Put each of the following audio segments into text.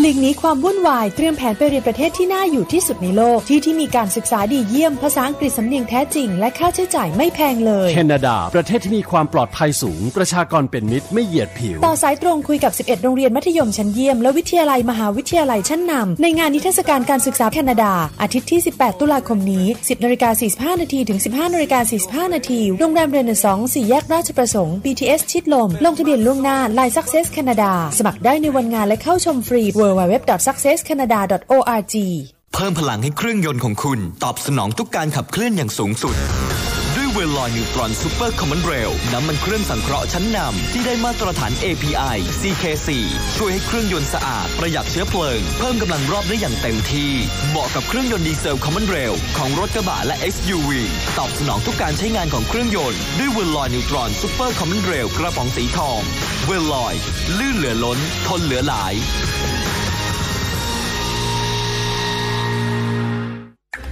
หลีกหนีความวุ่นวายเตรียมแผนไปเรียนประเทศที่น่าอยู่ที่สุดในโลก ที่ที่มีการศึกษาดีเยี่ยมภาษาอังกฤษสำเนียงแท้จริง และค่าใช้จ่ายไม่แพงเลยแคนาดา ประเทศที่มีความปลอดภัยสูง ประชากรเป็นมิตรไม่เหยียดผิว ต่อสายตรงคุยกับ 11 โรงเรียนมัธยมชั้นเยี่ยม และวิทยาลัยมหาวิทยาลัยชั้นนำในงานนิทรรศการการศึกษาแคนาดา อาทิตย์ที่ 18 ตุลาคมนี้ 10นาฬิกา45นาทีถึง 15นาฬิกา45นาทีโรงแรมเรเนซองสี่แยกราชประสงค์ BTS ชิดลมลงทะเบียนล่วงหน้า Line Success Canada สมัครได้ในวันงานและเข้าชมฟรี www.successcanada.org เพิ่มพลังให้เครื่องยนต์ของคุณ ตอบสนองทุกการขับเคลื่อนอย่างสูงสุด ด้วยเวลลอยนิวตรอน Super Commonrail น้ำมันเครื่องสังเคราะห์ชั้นนำที่ได้มาตรฐาน API CK4 ช่วยให้เครื่องยนต์สะอาด ประหยัดเชื้อเพลิง เพิ่มกำลังรอบได้อย่างเต็มที่เหมาะกับเครื่องยนต์ดีเซล commonrail ของรถกระบะและ SUV ตอบสนองทุกการใช้งานของเครื่องยนต์ด้วยเวลลอยนิวตรอน Super Commonrail กระป๋องสีทอง เวลลอย ลื่นเหลือล้น ทนเหลือหลาย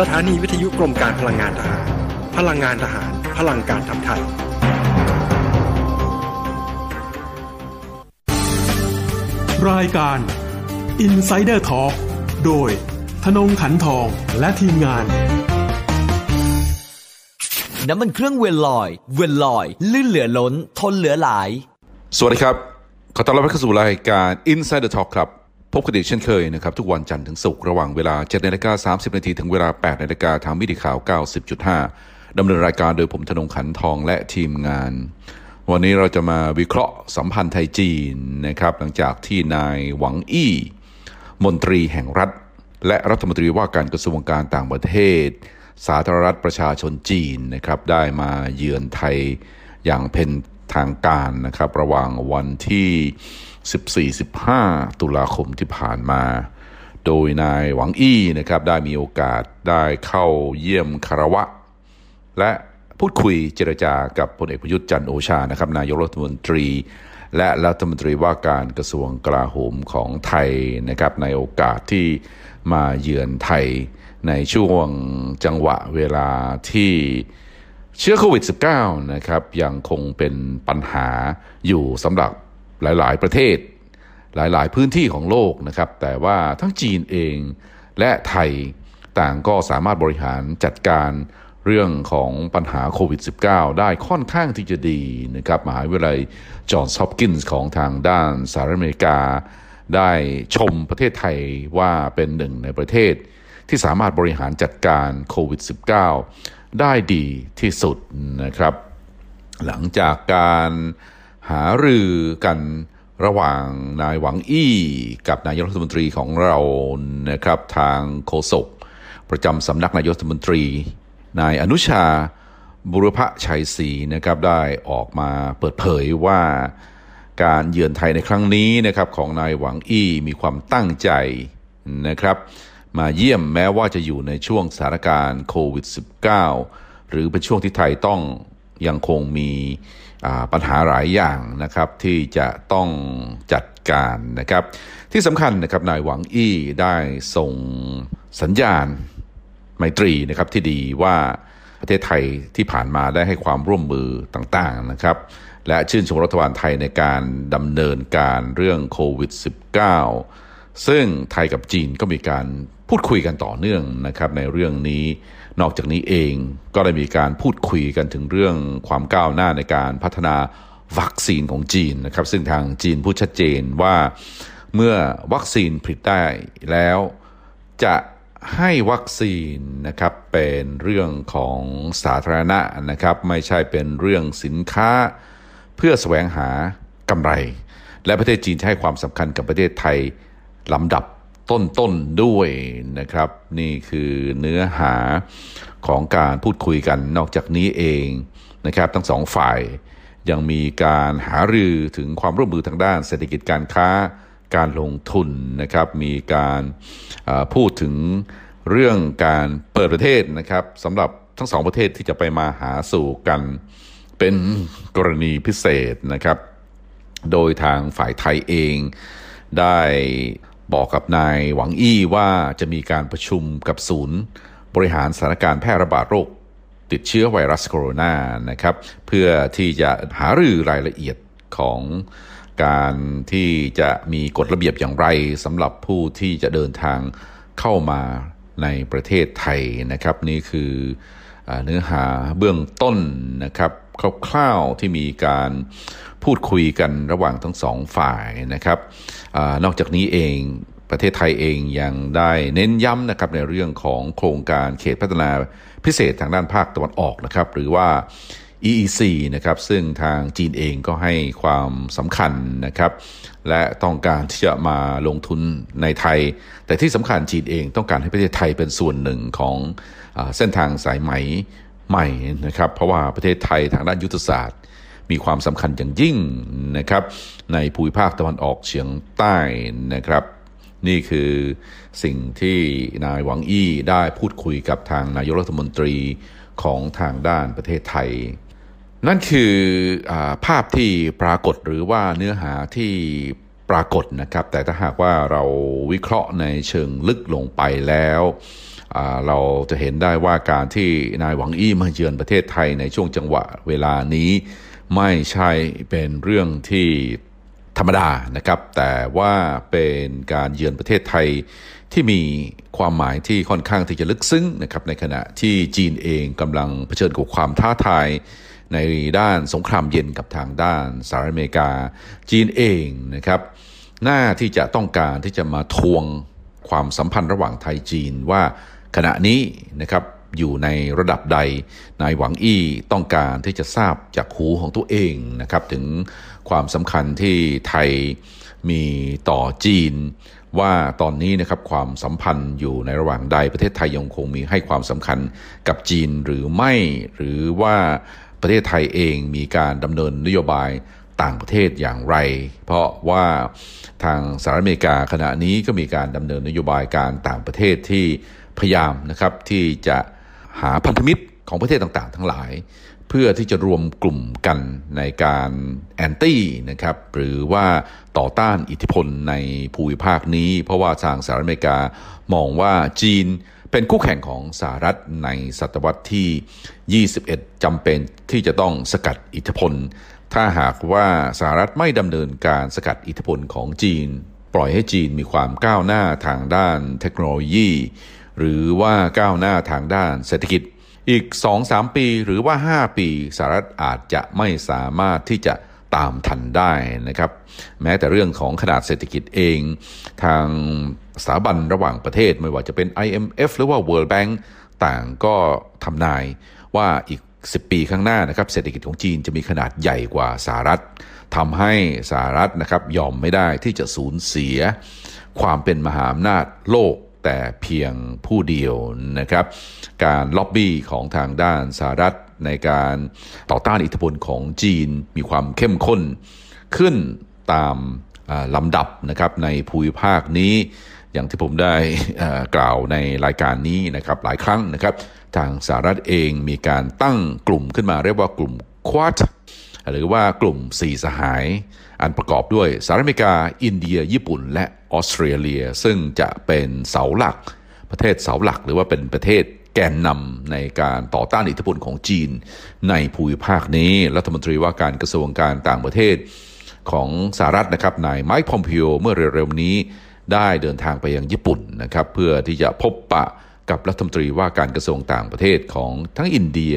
สถานีวิทยุกรมการพลังงานทหาร พลังงานทหาร พลังการทำไทย รายการ Insider Talk โดยธนงขันทองและทีมงาน น้ำมันเครื่องเวลลอย เวลลอย ลื่นเหลือล้น ทนเหลือหลาย สวัสดีครับ ขอต้อนรับเข้าสู่รายการ Insider Talk ครับ พบกันอีกเช่นเคยนะครับ ทุกวันจันทร์ถึงศุกร์ระหว่างเวลา7นาฬิกา30นาทีถึงเวลา8นาฬิกาทางวิดีข่าว 90.5ดำเนินรายการโดยผมธนงขันทองและทีมงาน วันนี้เราจะมาวิเคราะห์สัมพันธ์ไทยจีนนะครับ หลังจากที่นายหวังอี้ มนตรีแห่งรัฐ และรัฐมนตรีว่าการกระทรวงการต่างประเทศ สาธารณรัฐประชาชนจีนนะครับได้มาเยือนไทยอย่างเป็นทางการนะครับ ระหว่างวันที่ 14-15 ตุลาคมที่ผ่านมา โดยนายหวังอี้นะครับได้มีโอกาสได้เข้าเยี่ยมคารวะ และพูดคุยเจรจากับพลเอกประยุทธ์จันโอชานะครับนายกรัฐมนตรี และรัฐมนตรีว่าการกระทรวงกลาโหมของไทยนะครับในโอกาสที่มาเยือนไทยในช่วงจังหวะเวลาที่เชื้อโควิด -19 นะครับยังคงเป็นปัญหาอยู่สำหรับ หลาย ๆ ประเทศ หลาย ๆ พื้นที่ของโลกนะครับ แต่ว่าทั้งจีนเองและไทยต่างก็สามารถบริหารจัดการเรื่องของปัญหาโควิด -19 ได้ค่อนข้างที่จะดีนะครับ มหาวิทยาลัยจอห์นส์ฮอปกินส์ของทางด้านสหรัฐอเมริกา ได้ชมประเทศไทยว่าเป็นหนึ่งในประเทศ ที่สามารถบริหารจัดการโควิด -19 ได้ดีที่สุดนะครับ หลังจากการ หารือกันระหว่างนายหวังอี้กับนายกรัฐมนตรีของเรานะครับทางโฆษกประจำสำนักนายกรัฐมนตรี นายอนุชาบุรพชัยศรีนะครับได้ออกมาเปิดเผยว่าการเยือนไทยในครั้งนี้นะครับของนายหวังอี้มีความตั้งใจนะครับมาเยี่ยมแม้ว่าจะอยู่ในช่วงสถานการณ์โควิด -19 หรือเป็นช่วงที่ไทยต้องยังคงมี ปัญหาหลายอย่างนะครับที่จะต้องจัดการนะครับ ที่สำคัญนะครับนายหวังอี้ได้ส่งสัญญาณไมตรีนะครับที่ดีว่าประเทศไทยที่ผ่านมาได้ให้ความร่วมมือต่างๆนะครับ และชื่นชมรัฐบาลไทยในการดำเนินการเรื่องโควิด -19 ซึ่งไทยกับจีนก็มีการพูดคุยกันต่อเนื่องนะครับในเรื่องนี้ นอกจากนี้เองก็ได้มีการพูดคุยกันถึงเรื่องความก้าวหน้าในการพัฒนาวัคซีนของจีนนะครับ ซึ่งทางจีนพูดชัดเจนว่าเมื่อวัคซีนผลิตได้แล้วจะให้วัคซีนนะครับเป็นเรื่องของสาธารณะนะครับ ไม่ใช่เป็นเรื่องสินค้า เพื่อแสวงหากำไร และประเทศจีนให้ความสำคัญกับประเทศไทยลำดับ ต้นๆด้วยนะครับ นี่คือเนื้อหาของการพูดคุยกันนอกจากนี้เองนะครับ ทั้งสองฝ่ายยังมีการหารือถึงความร่วมมือทางด้านเศรษฐกิจการค้าการลงทุนนะครับ มีการพูดถึงเรื่องการเปิดประเทศนะครับสำหรับทั้งสองประเทศที่จะไปมาหาสู่กันเป็นกรณีพิเศษนะครับ โดยทางฝ่ายไทยเองได้ บอกกับนายหวังอี้ว่าจะมีการประชุมกับศูนย์ บริหารสถานการณ์แพร่ระบาดโรค ติดเชื้อไวรัสโคโรนานะครับ เพื่อที่จะหารือรายละเอียดของการที่จะมีกฎระเบียบอย่างไรสำหรับผู้ที่จะเดินทางเข้ามาในประเทศไทยนะครับ นี่คือเนื้อหาเบื้องต้นนะครับ คร่าวๆที่มีการพูดคุยกันระหว่างทั้งสองฝ่ายนะครับอนอกจากนี้เองประเทศไทยเองยังได้เน้นย้ำนะครับในเรื่องของโครงการเขตพัฒนาพิเศษทางด้านภาคตะวันออกนะครับ หรือว่า EEC นะครับซึ่งทางจีนเองก็ให้ความสำคัญนะครับ และต้องการที่จะมาลงทุนในไทย แต่ที่สำคัญจีนเองต้องการให้ประเทศไทยเป็นส่วนหนึ่งของเส้นทางสายไหม ใหม่นะครับ เพราะว่าประเทศไทยทางด้านยุทธศาสตร์ มีความสำคัญอย่างยิ่งนะครับ ในภูมิภาคตะวันออกเฉียงใต้นะครับ นี่คือสิ่งที่นายหวังอี้ได้พูดคุยกับทางนายกรัฐมนตรีของทางด้านประเทศไทย นั่นคืออภาพที่ปรากฏหรือว่าเนื้อหาที่ปรากฏนะครับ แต่ถ้าหากว่าเราวิเคราะห์ในเชิงลึกลงไปแล้ว เราจะเห็นได้ว่าการที่นายหวังอี้มาเยือนประเทศไทยในช่วงจังหวะเวลานี้ ไม่ใช่เป็นเรื่องที่ธรรมดานะครับ แต่ว่าเป็นการเยือนประเทศไทยที่มีความหมายที่ค่อนข้างที่จะลึกซึ้งนะครับในขณะที่จีนเองกำลังเผชิญกับความท้าทายในด้านสงครามเย็นกับทางด้านสหรัฐอเมริกา จีนเองนะครับหน้าที่จะต้องการที่จะมาทวงความสัมพันธ์ระหว่างไทยจีนว่า ขณะนี้นะครับอยู่ในระดับใดนายหวังอี้ต้องการที่จะทราบจากหูของตัวเองนะครับถึงความสำคัญที่ไทยมีต่อจีน ว่าตอนนี้นะครับความสัมพันธ์อยู่ในระหว่างใดประเทศไทยยังคงมีให้ความสำคัญกับจีนหรือไม่ หรือว่าประเทศไทยเองมีการดำเนินนโยบายต่างประเทศอย่างไร เพราะว่าทางสหรัฐอเมริกาขณะนี้ก็มีการดำเนินนโยบายการต่างประเทศที่ พยายามนะครับที่จะหาพันธมิตรของประเทศต่างๆ ทั้งหลาย เพื่อที่จะรวมกลุ่มกันในการแอนตี้นะครับหรือว่าต่อต้านอิทธิพลในภูมิภาคนี้ เพราะว่าทางสหรัฐอเมริกามองว่าจีนเป็นคู่แข่งของสหรัฐในศตวรรษที่ 21จำเป็นที่จะต้องสกัดอิทธิพล ถ้าหากว่าสหรัฐไม่ดำเนินการสกัดอิทธิพลของจีน ปล่อยให้จีนมีความก้าวหน้าทางด้านเทคโนโลยี หรือว่าก้าวหน้าทางด้านเศรษฐกิจ อีก 2-3 ปีหรือว่า 5 ปีสหรัฐอาจจะไม่สามารถที่จะตามทันได้นะครับ แม้แต่เรื่องของขนาดเศรษฐกิจเอง ทางสถาบันระหว่างประเทศไม่ว่าจะเป็น IMF หรือว่า World Bank ต่างก็ทำนายว่าอีก 10 ปีข้างหน้านะครับ เศรษฐกิจของจีนจะมีขนาดใหญ่กว่าสหรัฐทำให้สหรัฐนะครับยอมไม่ได้ที่จะสูญเสีย ความเป็นมหาอำนาจโลก แต่เพียงผู้เดียวนะครับ การล็อบบี้ของทางด้านสหรัฐในการต่อต้านอิทธิพลของจีนมีความเข้มข้นขึ้นตามลำดับนะครับในภูมิภาคนี้ อย่างที่ผมได้กล่าวในรายการนี้นะครับหลายครั้งนะครับ ทางสหรัฐเองมีการตั้งกลุ่มขึ้นมาเรียกว่ากลุ่มควอต หรือว่ากลุ่มสี่สหาย อันประกอบด้วยสหรัฐอเมริกา อินเดีย ญี่ปุ่น และออสเตรเลีย ซึ่งจะเป็นเสาหลัก ประเทศเสาหลักหรือว่าเป็นประเทศแกนนำในการต่อต้านอิทธิพลของจีน ในภูมิภาคนี้ รัฐมนตรีว่าการกระทรวงการต่างประเทศของสหรัฐนะครับนายไมค์พอมพิโอเมื่อเร็วๆนี้ได้เดินทางไปยังญี่ปุ่นนะครับเพื่อที่จะพบปะกับรัฐมนตรีว่าการกระทรวงต่างประเทศของทั้งอินเดีย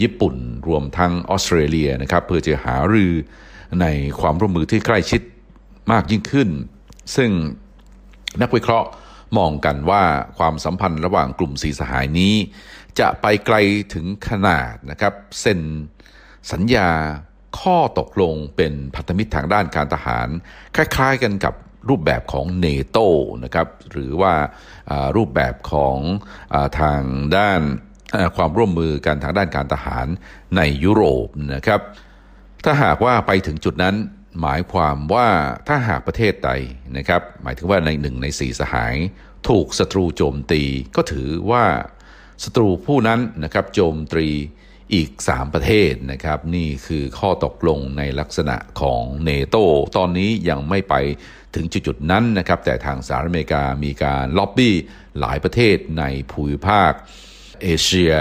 ญี่ปุ่นรวมทั้งออสเตรเลียนะครับเพื่อจะหารือในความร่วมมือที่ใกล้ชิดมากยิ่งขึ้น ซึ่งนักวิเคราะห์มองกันว่าความสัมพันธ์ระหว่างกลุ่มสีสหายนี้ จะไปไกลถึงขนาดนะครับเซ็นสัญญาข้อตกลงเป็นพันธมิตรทางด้านการทหาร คล้ายๆกันกับรูปแบบของเนโตนะครับหรือว่ารูปแบบของอทางด้าน ความร่วมมือกันทางด้านการทหารในยุโรปนะครับ ถ้าหากว่าไปถึงจุดนั้นหมายความว่าถ้าหากประเทศใดนะครับ หมายถึงว่าในหนึ่งในสี่สหาย ถูกศัตรูโจมตีก็ถือว่าศัตรูผู้นั้นนะครับโจมตีอีก 3 ประเทศนะครับ นี่คือข้อตกลงในลักษณะของเนโตตอนนี้ยังไม่ไปถึงจุดๆนั้นนะครับ แต่ทางสหรัฐอเมริกามีการล็อบบี้หลายประเทศในภูมิภาค เอเชีย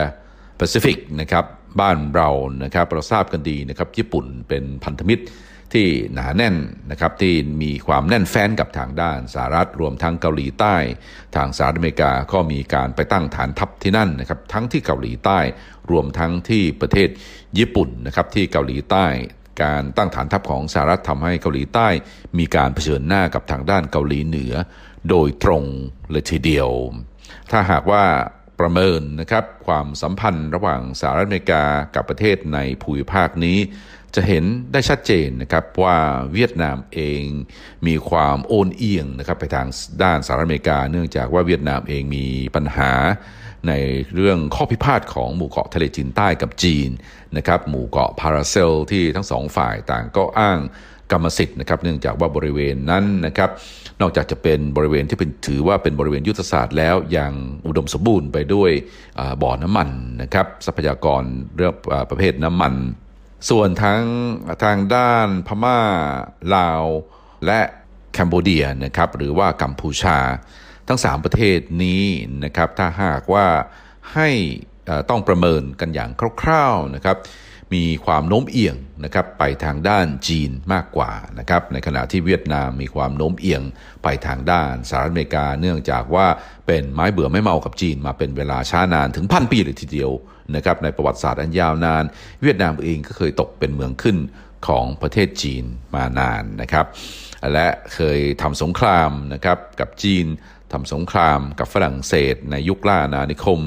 แปซิฟิกนะครับบ้านเรานะครับเราทราบกันดีนะครับญี่ปุ่นเป็นพันธมิตรที่หนาแน่นนะครับที่มีความแน่นแฟ้นกับทางด้านสหรัฐรวมทั้งเกาหลีใต้ ทางสหรัฐอเมริกาก็มีการไปตั้งฐานทัพที่นั่นนะครับทั้งที่เกาหลีใต้ รวมทั้งที่ประเทศญี่ปุ่นนะครับที่เกาหลีใต้ การตั้งฐานทัพของสหรัฐทำให้เกาหลีใต้ มีการเผชิญหน้ากับทางด้านเกาหลีเหนือ โดยตรงเลยทีเดียว ถ้าหากว่า ประเมินนะครับความสัมพันธ์ระหว่างสหรัฐอเมริกากับประเทศในภูมิภาคนี้ จะเห็นได้ชัดเจนนะครับว่าเวียดนามเองมีความโอนเอียงนะครับไปทางด้านสหรัฐอเมริกา เนื่องจากว่าเวียดนามเองมีปัญหาในเรื่องข้อพิพาทของหมู่เกาะทะเลจีนใต้กับจีนนะครับหมู่เกาะพาราเซลที่ทั้งสองฝ่ายต่างก็อ้าง กรรมสิทธิ์นะครับ เนื่องจากว่าบริเวณนั้นนะครับ นอกจากจะเป็นบริเวณที่เป็นถือว่าเป็นบริเวณยุทธศาสตร์แล้วยังอุดมสมบูรณ์ไปด้วยบ่อน้ำมันนะครับ ทรัพยากรเรื่องประเภทน้ำมัน ส่วนทั้งทางด้านพม่าลาวและแคนเบเดียนะครับหรือว่ากัมพูชา ทั้ง 3 ประเทศนี้นะครับถ้าหากว่าให้ต้องประเมินกันอย่างคร่าวๆนะครับ มีความโน้มเอียงนะครับไปทางด้านจีนมากกว่านะครับในขณะที่เวียดนามมีความโน้มเอียงไปทางด้านสหรัฐอเมริกา เนื่องจากว่าเป็นไม้เบื่อไม่เมากับจีนมาเป็นเวลาช้านานถึงพันปีเลยทีเดียวนะครับในประวัติศาสตร์อันยาวนาน เวียดนามเองก็เคยตกเป็นเมืองขึ้นของประเทศจีนมานานนะครับ และเคยทำสงครามนะครับกับจีน ทำสงครามกับฝรั่งเศส ในยุคล่านานิคม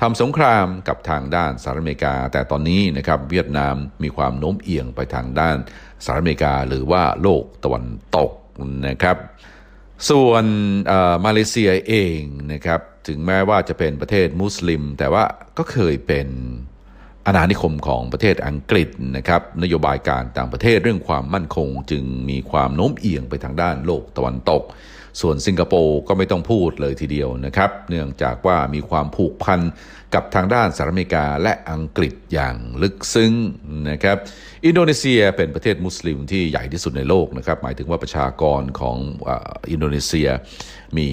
ทำสงครามกับทางด้านสหรัฐอเมริกา แต่ตอนนี้นะครับเวียดนามมีความโน้มเอียงไปทางด้านสหรัฐอเมริกา หรือว่าโลกตะวันตกนะครับ ส่วนมาเลเซียเองนะครับถึงแม้ว่าจะเป็นประเทศมุสลิม แต่ว่าก็เคยเป็นอาณานิคมของประเทศอังกฤษนะครับนโยบายการต่างประเทศเรื่องความมั่นคง จึงมีความโน้มเอียงไปทางด้านโลกตะวันตก ส่วนสิงคโปร์ก็ไม่ต้องพูดเลยทีเดียวนะครับ เนื่องจากว่ามีความผูกพัน กับทางด้านสหรัฐอเมริกาและอังกฤษอย่างลึกซึ้งนะครับ อินโดนีเซียเป็นประเทศมุสลิมที่ใหญ่ที่สุดในโลกนะครับ หมายถึงว่าประชากรของอินโดนีเซียมี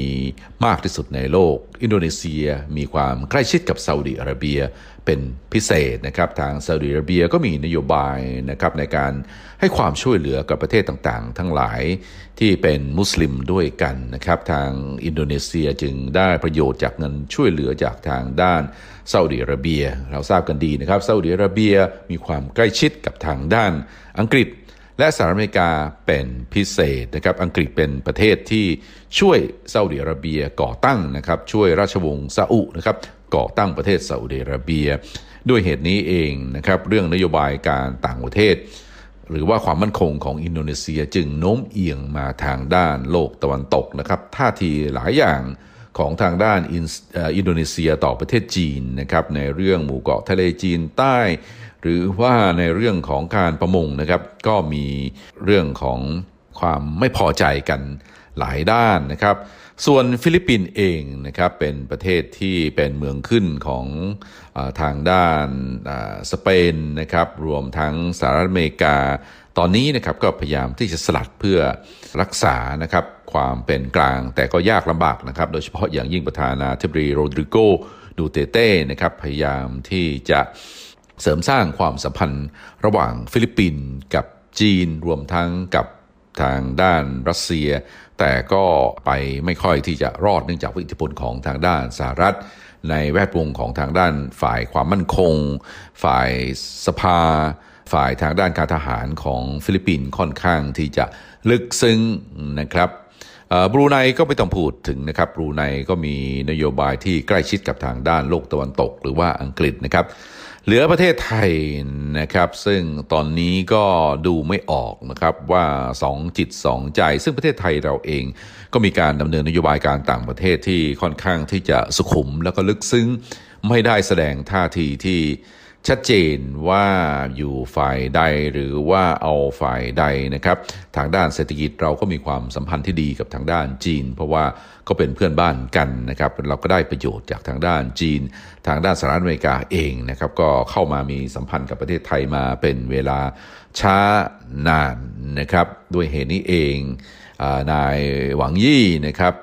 มากที่สุดในโลก อินโดนีเซียมีความใกล้ชิดกับซาอุดิอาระเบียเป็นพิเศษนะครับ ทางซาอุดิอาระเบียก็มีนโยบายนะครับในการให้ความช่วยเหลือกับประเทศต่างๆ ทั้งหลายที่เป็นมุสลิมด้วยกันนะครับ ทางอินโดนีเซียจึงได้ประโยชน์จากเงินช่วยเหลือจากทางด้านซาอุดิอาระเบีย เราทราบกันดีนะครับซาอุดิอาระเบียมีความใกล้ชิดกับทางด้านอังกฤษ และสหรัฐอเมริกาเป็นพิเศษนะครับอังกฤษเป็นประเทศที่ช่วยซาอุดิอาระเบียก่อตั้งนะครับช่วยราชวงศ์ซาอุนะครับก่อตั้งประเทศซาอุดิอาระเบีย ด้วยเหตุนี้เองนะครับเรื่องนโยบายการต่างประเทศ หรือว่าความมั่นคงของอินโดนีเซียจึงโน้มเอียงมาทางด้านโลกตะวันตกนะครับท่าทีหลายอย่าง ของทางด้านอินโดนีเซียต่อประเทศจีนนะครับในเรื่องหมู่เกาะทะเลจีนใต้ หรือว่าในเรื่องของการประมงนะครับ ก็มีเรื่องของความไม่พอใจกันหลายด้านนะครับ ส่วนฟิลิปปินส์เองนะครับเป็นประเทศที่เป็นเมืองขึ้นของอทางด้านสเปนนะครับรวมทั้งสหรัฐอเมริกา ตอนนี้นะครับก็พยายามที่จะสลัดเพื่อรักษานะครับความเป็นกลางแต่ก็ยากลำบากนะครับ โดยเฉพาะอย่างยิ่งประธานาธิบดีโรดริโกดูเตอร์เตนะครับพยายามที่จะเสริมสร้างความสัมพันธ์ระหว่างฟิลิปปินส์กับจีนรวมทั้งกับทางด้านรัสเซีย แต่ก็ไปไม่ค่อยที่จะรอดเนื่องจากอิทธิพลของทางด้านสหรัฐ ในแวดวงของทางด้านฝ่ายความมั่นคง ฝ่ายสภา ฝ่ายทางด้านการทหารของฟิลิปปินส์ค่อนข้างที่จะลึกซึ้งนะครับบรูไนก็ไม่ต้องพูดถึงนะครับบรูไนก็มีนโยบายที่ใกล้ชิดกับทางด้านโลกตะวันตก หรือว่าอังกฤษนะครับ เหลือประเทศไทยนะครับ ซึ่งตอนนี้ก็ดูไม่ออกนะครับว่าสองจิตสองใจ ซึ่งประเทศไทยเราเองก็มีการดำเนินนโยบายการต่างประเทศที่ค่อนข้างที่จะสุขุมแล้วก็ลึกซึ้งไม่ได้แสดงท่าทีที่ ชัดเจนว่าอยู่ฝ่ายใดหรือว่าเอาฝ่ายใดนะครับ ทางด้านเศรษฐกิจเราก็มีความสัมพันธ์ที่ดีกับทางด้านจีน เพราะว่าก็เป็นเพื่อนบ้านกันนะครับเราก็ได้ประโยชน์จากทางด้านจีน ทางด้านสหรัฐอเมริกาเองนะครับก็เข้ามามีสัมพันธ์กับประเทศไทยมาเป็นเวลาช้านานนะครับด้วยเหตุนี้เองนายหวังยี่นะครับ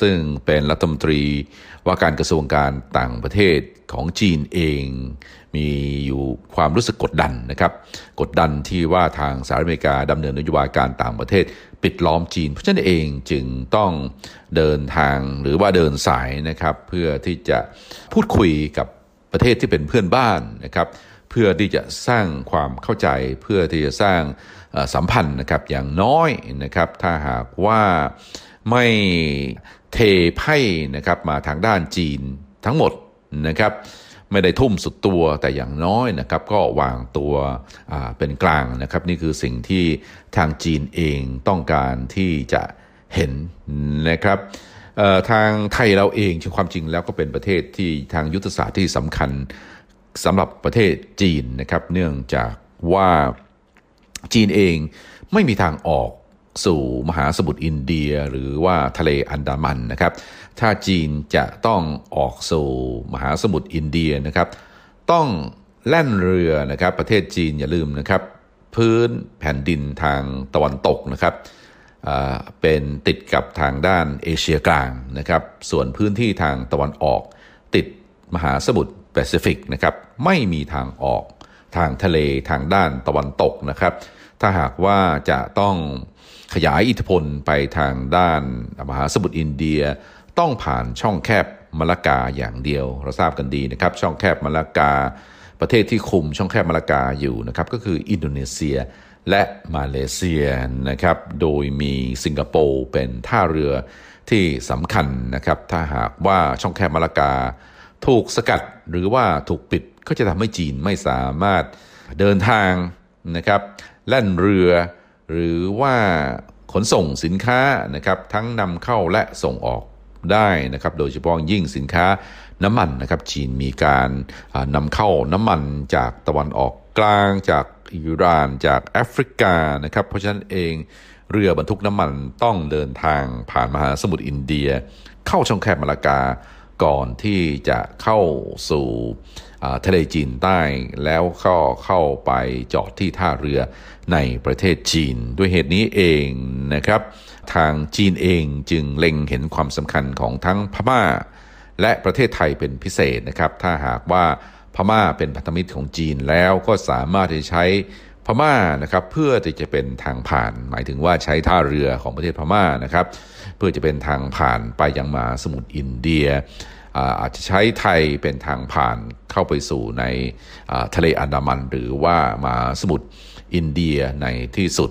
ซึ่งเป็นรัฐมนตรีว่าการกระทรวงการต่างประเทศของจีนเอง มีอยู่ความรู้สึกกดดันนะครับ กดดันที่ว่าทางสหรัฐอเมริกาดำเนินนโยบายการต่างประเทศ ปิดล้อมจีน เพราะฉะนั้นเองจึงต้องเดินทางหรือว่าเดินสายนะครับ เพื่อที่จะพูดคุยกับประเทศที่เป็นเพื่อนบ้านนะครับเพื่อที่จะสร้างความเข้าใจเพื่อที่จะสร้างสัมพันธ์นะครับอย่างน้อยนะครับถ้าหากว่าไม่เทไพ่นะครับมาทางด้านจีนทั้งหมดนะครับ ไม่ได้ทุ่มสุดตัวแต่อย่างน้อยนะครับก็วางตัวเป็นกลางนะครับ นี่คือสิ่งที่ทางจีนเองต้องการที่จะเห็นนะครับทางไทยเราเองความจริงแล้วก็เป็นประเทศที่ทางยุทธศาสตร์ที่สำคัญสำหรับประเทศจีนนะครับ เนื่องจากว่าจีนเองไม่มีทางออก สู่มหาสมุทรอินเดียหรือว่าทะเลอันดามันนะครับ ถ้าจีนจะต้องออกสู่มหาสมุทรอินเดียนะครับ ต้องแล่นเรือนะครับ ประเทศจีนอย่าลืมนะครับ พื้นแผ่นดินทางตะวันตกนะครับเป็นติดกับทางด้านเอเชียกลางนะครับ ส่วนพื้นที่ทางตะวันออก ติดมหาสมุทรแปซิฟิกนะครับ ไม่มีทางออกทางทะเลทางด้านตะวันตกนะครับ ถ้าหากว่าจะต้อง ขยายอิทธิพลไปทางด้านมหาสมุทรอินเดีย ต้องผ่านช่องแคบมะละกาอย่างเดียว เราทราบกันดีนะครับ ช่องแคบมะละกา ประเทศที่คุมช่องแคบมะละกาอยู่นะครับก็คืออินโดนีเซียและมาเลเซียนะครับ โดยมีสิงคโปร์เป็นท่าเรือที่สำคัญนะครับ ถ้าหากว่าช่องแคบมะละกา ถูกสกัดหรือว่าถูกปิดก็จะทำให้จีนไม่สามารถเดินทางนะครับแล่นเรือ หรือว่าขนส่งสินค้านะครับทั้งนำเข้าและส่งออกได้นะครับโดยเฉพาะยิ่งสินค้าน้ำมันนะครับจีนมีการอ่านำเข้าน้ำมันจากตะวันออกกลางจากอิหร่านจากแอฟริกานะครับเพราะฉะนั้นเองเรือบรรทุกน้ำมันต้องเดินทางผ่านมหาสมุทรอินเดีย เข้าช่องแคบมาลากาก่อนที่จะเข้าสู่ ทะเลจีนใต้แล้วก็เข้าไปจอดที่ท่าเรือในประเทศจีน ด้วยเหตุนี้เองนะครับ ทางจีนเองจึงเล็งเห็นความสำคัญของทั้งพม่า และประเทศไทยเป็นพิเศษนะครับ ถ้าหากว่าพม่าเป็นพันธมิตรของจีนแล้วก็สามารถที่จะใช้พม่านะครับเพื่อที่จะเป็นทางผ่าน หมายถึงว่าใช้ท่าเรือของประเทศพม่านะครับ เพื่อจะเป็นทางผ่านไปยังมาสมุทรอินเดีย อาจจะใช้ไทยเป็นทางผ่านเข้าไปสู่ในทะเลอันดามัน หรือว่ามาสมุทรอินเดียในที่สุด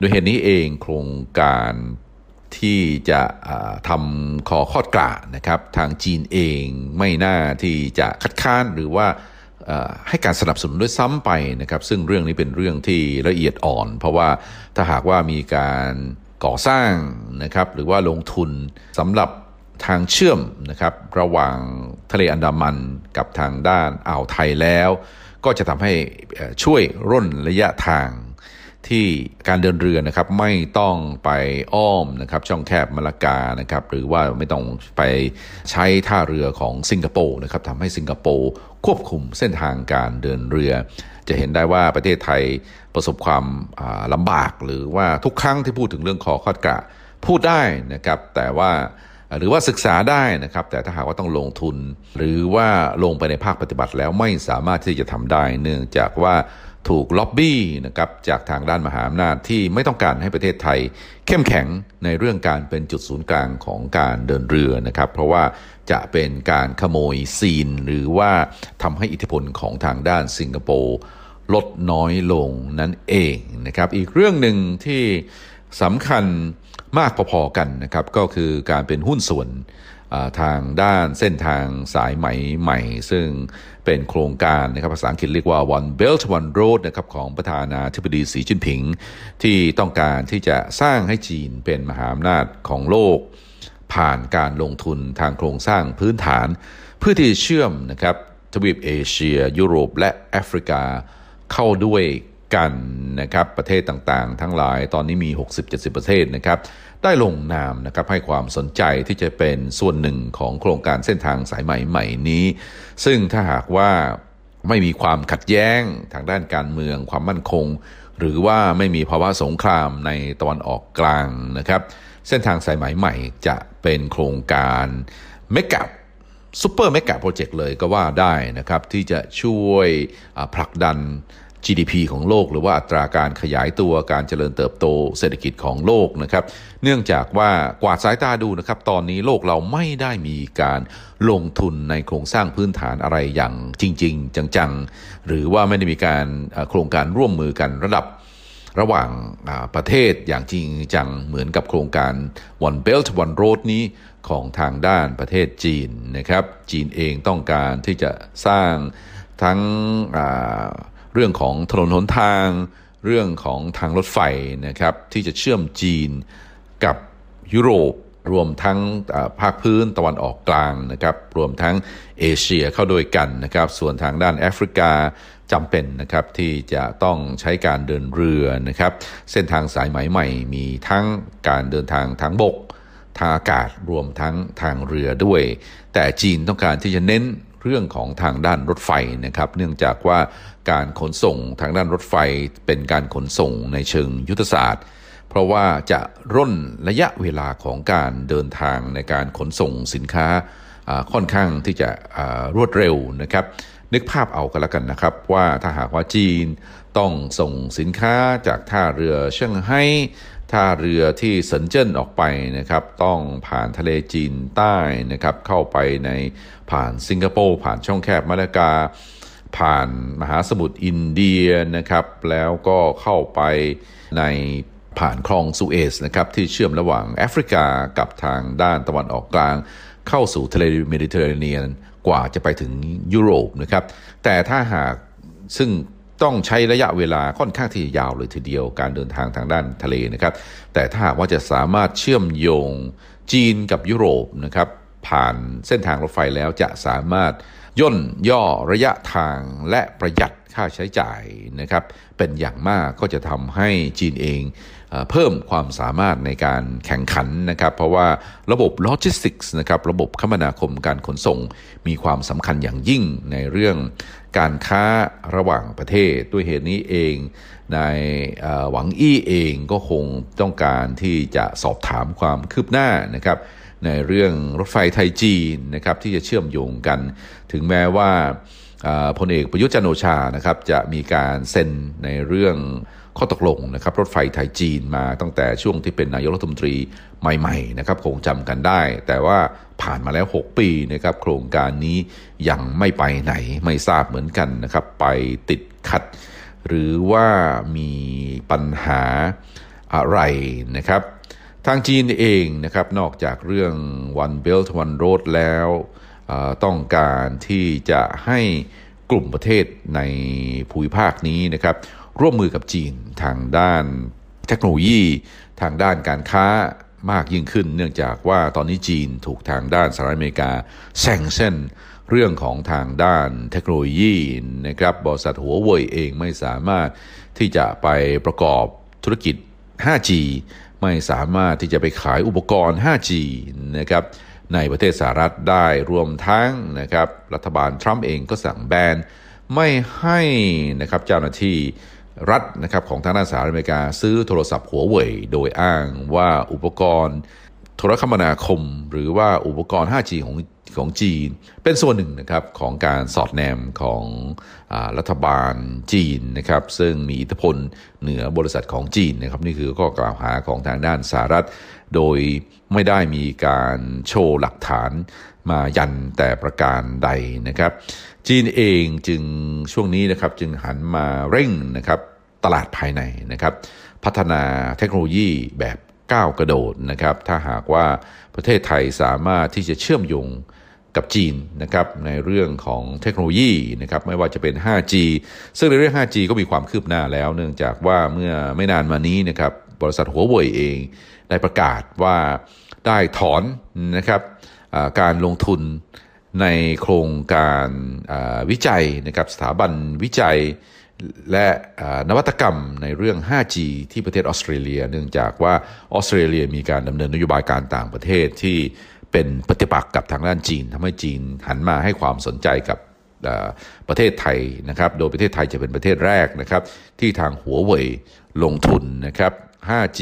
ด้วยเหตุนี้เองโครงการที่จะทำคอคอดกระนะครับทางจีนเองไม่น่าที่จะคัดค้านหรือว่าให้การสนับสนุนด้วยซ้ำไปนะครับ ซึ่งเรื่องนี้เป็นเรื่องที่ละเอียดอ่อน เพราะว่าถ้าหากว่ามีการก่อสร้างนะครับหรือว่าลงทุนสำหรับ ทางเชื่อมนะครับระหว่างทะเลอันดามันกับทางด้านอ่าวไทยแล้ว ก็จะทำให้ช่วยร่นระยะทางที่การเดินเรือนะครับไม่ต้องไปอ้อมนะครับช่องแคบมะละกานะครับหรือว่าไม่ต้องไปใช้ท่าเรือของสิงคโปร์นะครับทำให้สิงคโปร์ควบคุมเส้นทางการเดินเรือ จะเห็นได้ว่าประเทศไทยประสบความลำบาก หรือว่าทุกครั้งที่พูดถึงเรื่องคอคอดกะพูดได้นะครับแต่ว่า หรือว่าศึกษาได้นะครับ แต่ถ้าหากว่าต้องลงทุน หรือว่าลงไปในภาคปฏิบัติแล้วไม่สามารถที่จะทำได้ เนื่องจากว่าถูกล็อบบี้นะครับจากทางด้านมหาอำนาจที่ไม่ต้องการให้ประเทศไทย เข้มแข็งในเรื่องการเป็นจุดศูนย์กลางของการเดินเรือนะครับ เพราะว่าจะเป็นการขโมยซีน หรือว่าทำให้อิทธิพลของทางด้านสิงคโปร์ลดน้อยลงนั่นเองนะครับ อีกเรื่องหนึ่งที่สำคัญ มากพอๆกันนะครับ ก็คือการเป็นหุ้นส่วนทางด้านเส้นทางสายไหมใหม่ ซึ่งเป็นโครงการนะครับภาษาอังกฤษเรียกว่า One Belt One Road นะครับของประธานาธิบดีสีจิ้นผิง ที่ต้องการที่จะสร้างให้จีนเป็นมหาอำนาจของโลก ผ่านการลงทุนทางโครงสร้างพื้นฐาน เพื่อที่เชื่อมนะครับทวีปเอเชีย ยุโรปและแอฟริกาเข้าด้วย กันนะครับประเทศต่างๆ ทั้งหลายตอนนี้มี 60-70 ประเทศนะครับได้ลงนามนะครับให้ความสนใจที่จะเป็นส่วนหนึ่งของโครงการเส้นทางสายใหม่ใหม่นี้ ซึ่งถ้าหากว่าไม่มีความขัดแย้งทางด้านการเมืองความมั่นคง หรือว่าไม่มีภาวะสงครามในตะวันออกกลางนะครับ เส้นทางสายไหมใหม่จะเป็นโครงการ mega super mega project เลยก็ว่าได้นะครับ ที่จะช่วยผลักดัน GDP ของโลก หรือว่าอัตราการขยายตัวการเจริญเติบโตเศรษฐกิจของโลกนะครับ เนื่องจากว่ากวาดสายตาดูนะครับ ตอนนี้โลกเราไม่ได้มีการลงทุนในโครงสร้างพื้นฐานอะไรอย่างจริง ๆ จังๆ หรือว่าไม่ได้มีการโครงการร่วมมือกันระดับระหว่างประเทศอย่างจริงจังเหมือนกับโครงการ One Belt One Road นี้ของทางด้านประเทศจีนนะครับ จีนเองต้องการที่จะสร้างทั้ง เรื่องของถนนหนทาง เรื่องของทางรถไฟนะครับที่จะเชื่อมจีนกับยุโรปรวมทั้งภาคพื้นตะวันออกกลางนะครับรวมทั้งเอเชียเข้าด้วยกันนะครับ ส่วนทางด้านแอฟริกาจำเป็นนะครับที่จะต้องใช้การเดินเรือนะครับ เส้นทางสายไหมใหม่มีทั้งการเดินทางทางบก ทางอากาศรวมทั้งทางเรือด้วย แต่จีนต้องการที่จะเน้นเรื่องของทางด้านรถไฟนะครับ เนื่องจากว่า การขนส่งทางด้านรถไฟเป็นการขนส่งในเชิงยุทธศาสตร์ เพราะว่าจะร่นระยะเวลาของการเดินทางในการขนส่งสินค้าค่อนข้างที่จะรวดเร็วนะครับ นึกภาพเอากันแล้วกันนะครับ ว่าถ้าหากว่าจีนต้องส่งสินค้าจากท่าเรือเซี่ยงไฮ้ท่าเรือที่เซินเจิ้นออกไปนะครับ ต้องผ่านทะเลจีนใต้นะครับ เข้าไปในผ่านสิงคโปร์ผ่านช่องแคบมาลากา ผ่านมหาสมุทรอินเดียนะครับ แล้วก็เข้าไปในผ่านคลองสุเอซนะครับที่เชื่อมระหว่างแอฟริกากับทางด้านตะวันออกกลาง เข้าสู่ทะเลเมดิเตอร์เรเนียนกว่าจะไปถึงยุโรปนะครับ แต่ถ้าหากซึ่งต้องใช้ระยะเวลาค่อนข้างที่ยาวเลยทีเดียวการเดินทางทางด้านทะเลนะครับ แต่ถ้าหากว่าจะสามารถเชื่อมโยงจีนกับยุโรปนะครับผ่านเส้นทางรถไฟแล้วจะสามารถ ย่นย่อระยะทางและประหยัดค่าใช้จ่ายนะครับเป็นอย่างมากก็จะทำให้จีนเองเพิ่มความสามารถในการแข่งขันนะครับ เพราะว่าระบบโลจิสติกส์นะครับระบบคมนาคมการขนส่ง มีความสำคัญอย่างยิ่งในเรื่องการค้าระหว่างประเทศ ด้วยเหตุนี้เองในหวังอี้เองก็คงต้องการที่จะสอบถามความคืบหน้านะครับ ในเรื่องรถไฟไทยจีนนะครับที่จะเชื่อมโยงกัน ถึงแม้ว่าพลเอกประยุทธ์จันโอชานะครับจะมีการเซ็นในเรื่องข้อตกลงนะครับรถไฟไทยจีนมาตั้งแต่ช่วงที่เป็นนายกรัฐมนตรีใหม่ๆนะครับคงจำกันได้ แต่ว่าผ่านมาแล้ว 6 ปีนะครับโครงการนี้ยังไม่ไปไหนไม่ทราบเหมือนกันนะครับไปติดขัด หรือว่ามีปัญหาอะไรนะครับ ทางจีนเองนะครับนอกจากเรื่อง One Belt One Road แล้วต้องการที่จะให้กลุ่มประเทศในภูมิภาคนี้นะครับร่วมมือกับจีนทางด้านเทคโนโลยีทางด้านการค้ามากยิ่งขึ้น เนื่องจากว่าตอนนี้จีนถูกทางด้านสหรัฐอเมริกาแซงเส้นเรื่องของทางด้านเทคโนโลยีนะครับบริษัทหัวเว่ยเองไม่สามารถที่จะไปประกอบธุรกิจ 5G ไม่สามารถที่จะไปขายอุปกรณ์ 5G นะครับในประเทศสหรัฐได้รวมทั้งนะครับรัฐบาลทรัมป์เองก็สั่งแบนไม่ให้นะครับเจ้าหน้าที่รัฐนะครับของทางด้านสหรัฐอเมริกาซื้อโทรศัพท์หัวเว่ยโดยอ้างว่าอุปกรณ์โทรคมนาคม หรือว่าอุปกรณ์ 5G ของ ของจีน เป็นส่วนหนึ่งนะครับของการสอดแนมของอรัฐบาลจีนนะครับซึ่งมีอิทธิพลเหนือบริษัทของจีนนะครับนี่คือข้อกล่าวหาของทางด้านสหรัฐ โดยไม่ได้มีการโชว์หลักฐานมายันแต่ประการใดนะครับ จีนเองจึงช่วงนี้นะครับจึงหันมาเร่งนะครับตลาดภายในนะครับ พัฒนาเทคโนโลยีแบบก้าวกระโดดนะครับ ถ้าหากว่าประเทศไทยสามารถที่จะเชื่อมโยง กับจีนนะครับในเรื่องของเทคโนโลยีนะครับไม่ว่าจะเป็น 5G ซึ่งในเรื่อง 5G ก็มีความคืบหน้าแล้ว เนื่องจากว่าเมื่อไม่นานมานี้นะครับบริษัทหัวเว่ยเองได้ประกาศว่าได้ถอนนะครับการลงทุนในโครงการวิจัยนะครับสถาบันวิจัยและนวัตกรรมในเรื่อง 5G ที่ประเทศออสเตรเลีย เนื่องจากว่าออสเตรเลียมีการดำเนินนโยบายการต่างประเทศที่ เป็นปฏิปักษ์กับทางด้านจีนทำให้จีนหันมาให้ความสนใจกับประเทศไทยนะครับ โดยประเทศไทยจะเป็นประเทศแรกนะครับ ที่ทางหัวเว่ยลงทุนนะครับ 5G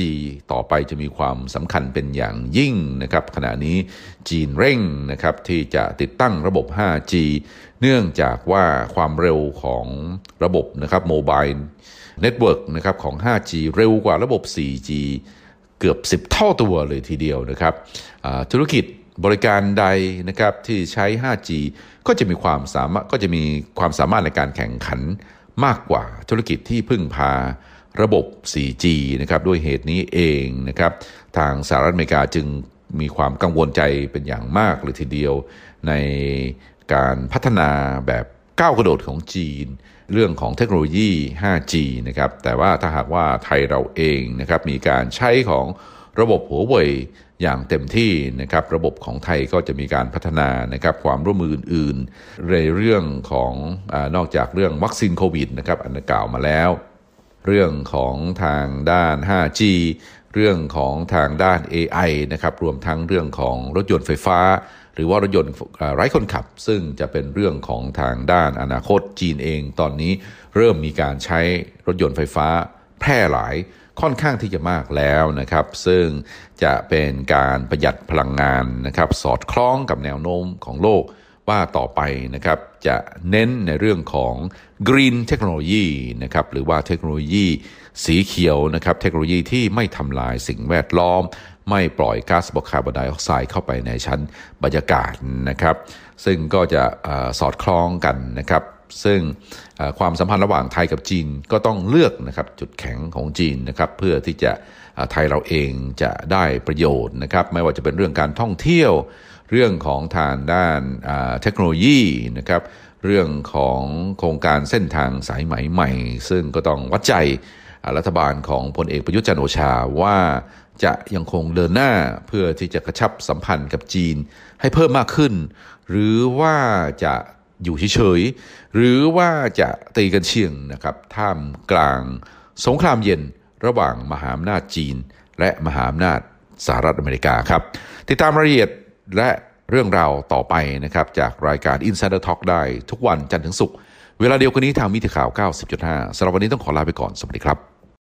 ต่อไปจะมีความสำคัญเป็นอย่างยิ่งนะครับ ขณะนี้จีนเร่งนะครับที่จะติดตั้งระบบ 5G เนื่องจากว่าความเร็วของระบบนะครับ mobile network นะครับของ 5G เร็วกว่าระบบ 4G เกือบ 10 เท่าตัวเลยทีเดียวนะครับธุรกิจบริการใดนะครับที่ใช้ 5G ก็จะมีความสามารถก็จะมีความสามารถในการแข่งขันมากกว่าธุรกิจที่พึ่งพาระบบ 4G นะครับด้วยเหตุนี้เองนะครับทางสหรัฐอเมริกาจึงมีความกังวลใจเป็นอย่างมากเลยทีเดียว ในการพัฒนาแบบก้าวกระโดดของจีน เรื่องของเทคโนโลยี 5G นะครับ แต่ว่าถ้าหากว่าไทยเราเองนะครับมีการใช้ของระบบหัวเว่ยอย่างเต็มที่นะครับ ระบบของไทยก็จะมีการพัฒนานะครับความร่วมมืออื่นๆในเรื่องของอนอกจากเรื่องวัคซีนโควิดนะครับอันกล่าวมาแล้ว เรื่องของทางด้าน 5G เรื่องของทางด้าน AI นะครับรวมทั้งเรื่องของรถยนต์ไฟฟ้า หรือว่ารถยนต์ไร้คนขับ ซึ่งจะเป็นเรื่องของทางด้านอนาคตจีนเอง ตอนนี้เริ่มมีการใช้รถยนต์ไฟฟ้าแพร่หลายค่อนข้างที่จะมากแล้วนะครับ ซึ่งจะเป็นการประหยัดพลังงานนะครับ สอดคล้องกับแนวโน้มของโลกว่าต่อไปนะครับจะเน้นในเรื่องของ Green เทคโนโลยีนะครับหรือว่าเทคโนโลยีสีเขียวนะครับเทคโนโลยีที่ไม่ทำลายสิ่งแวดล้อม ไม่ปล่อยก๊าซคาร์บอนไดออกไซด์เข้าไปในชั้นบรรยากาศนะครับ ซึ่งก็จะอสอดคล้องกันนะครับ ซึ่งความสัมพันธ์ระหว่างไทยกับจีนก็ต้องเลือกนะครับจุดแข็งของจีนนะครับเพื่อที่จะไทยเราเองจะได้ประโยชน์นะครับ ไม่ว่าจะเป็นเรื่องการท่องเที่ยวเรื่องของทางด้านเทคโนโลยีนะครับ เรื่องของโครงการเส้นทางสายไหมใหม่ ซึ่งก็ต้องวัดใจรัฐบาลของพลเอกประยุทธ์จันโอชาว่า จะยังคงเดินหน้าเพื่อที่จะกระชับสัมพันธ์กับจีนให้เพิ่มมากขึ้น หรือว่าจะอยู่เฉยๆหรือว่าจะตีกันเชียงนะครับท่ามกลางสงครามเย็นระหว่างมหาอำนาจจีน และมหาอำนาจสหรัฐอเมริกาครับ ติดตามรายละเอียดและเรื่องราวต่อไปนะครับจากรายการ Insider Talk ได้ทุกวันจันทร์ถึงศุกร์เวลาเดียวกันนี้ทางมิติข่าว 90.5สำหรับวันนี้ต้องขอลาไปก่อน สวัสดีครับ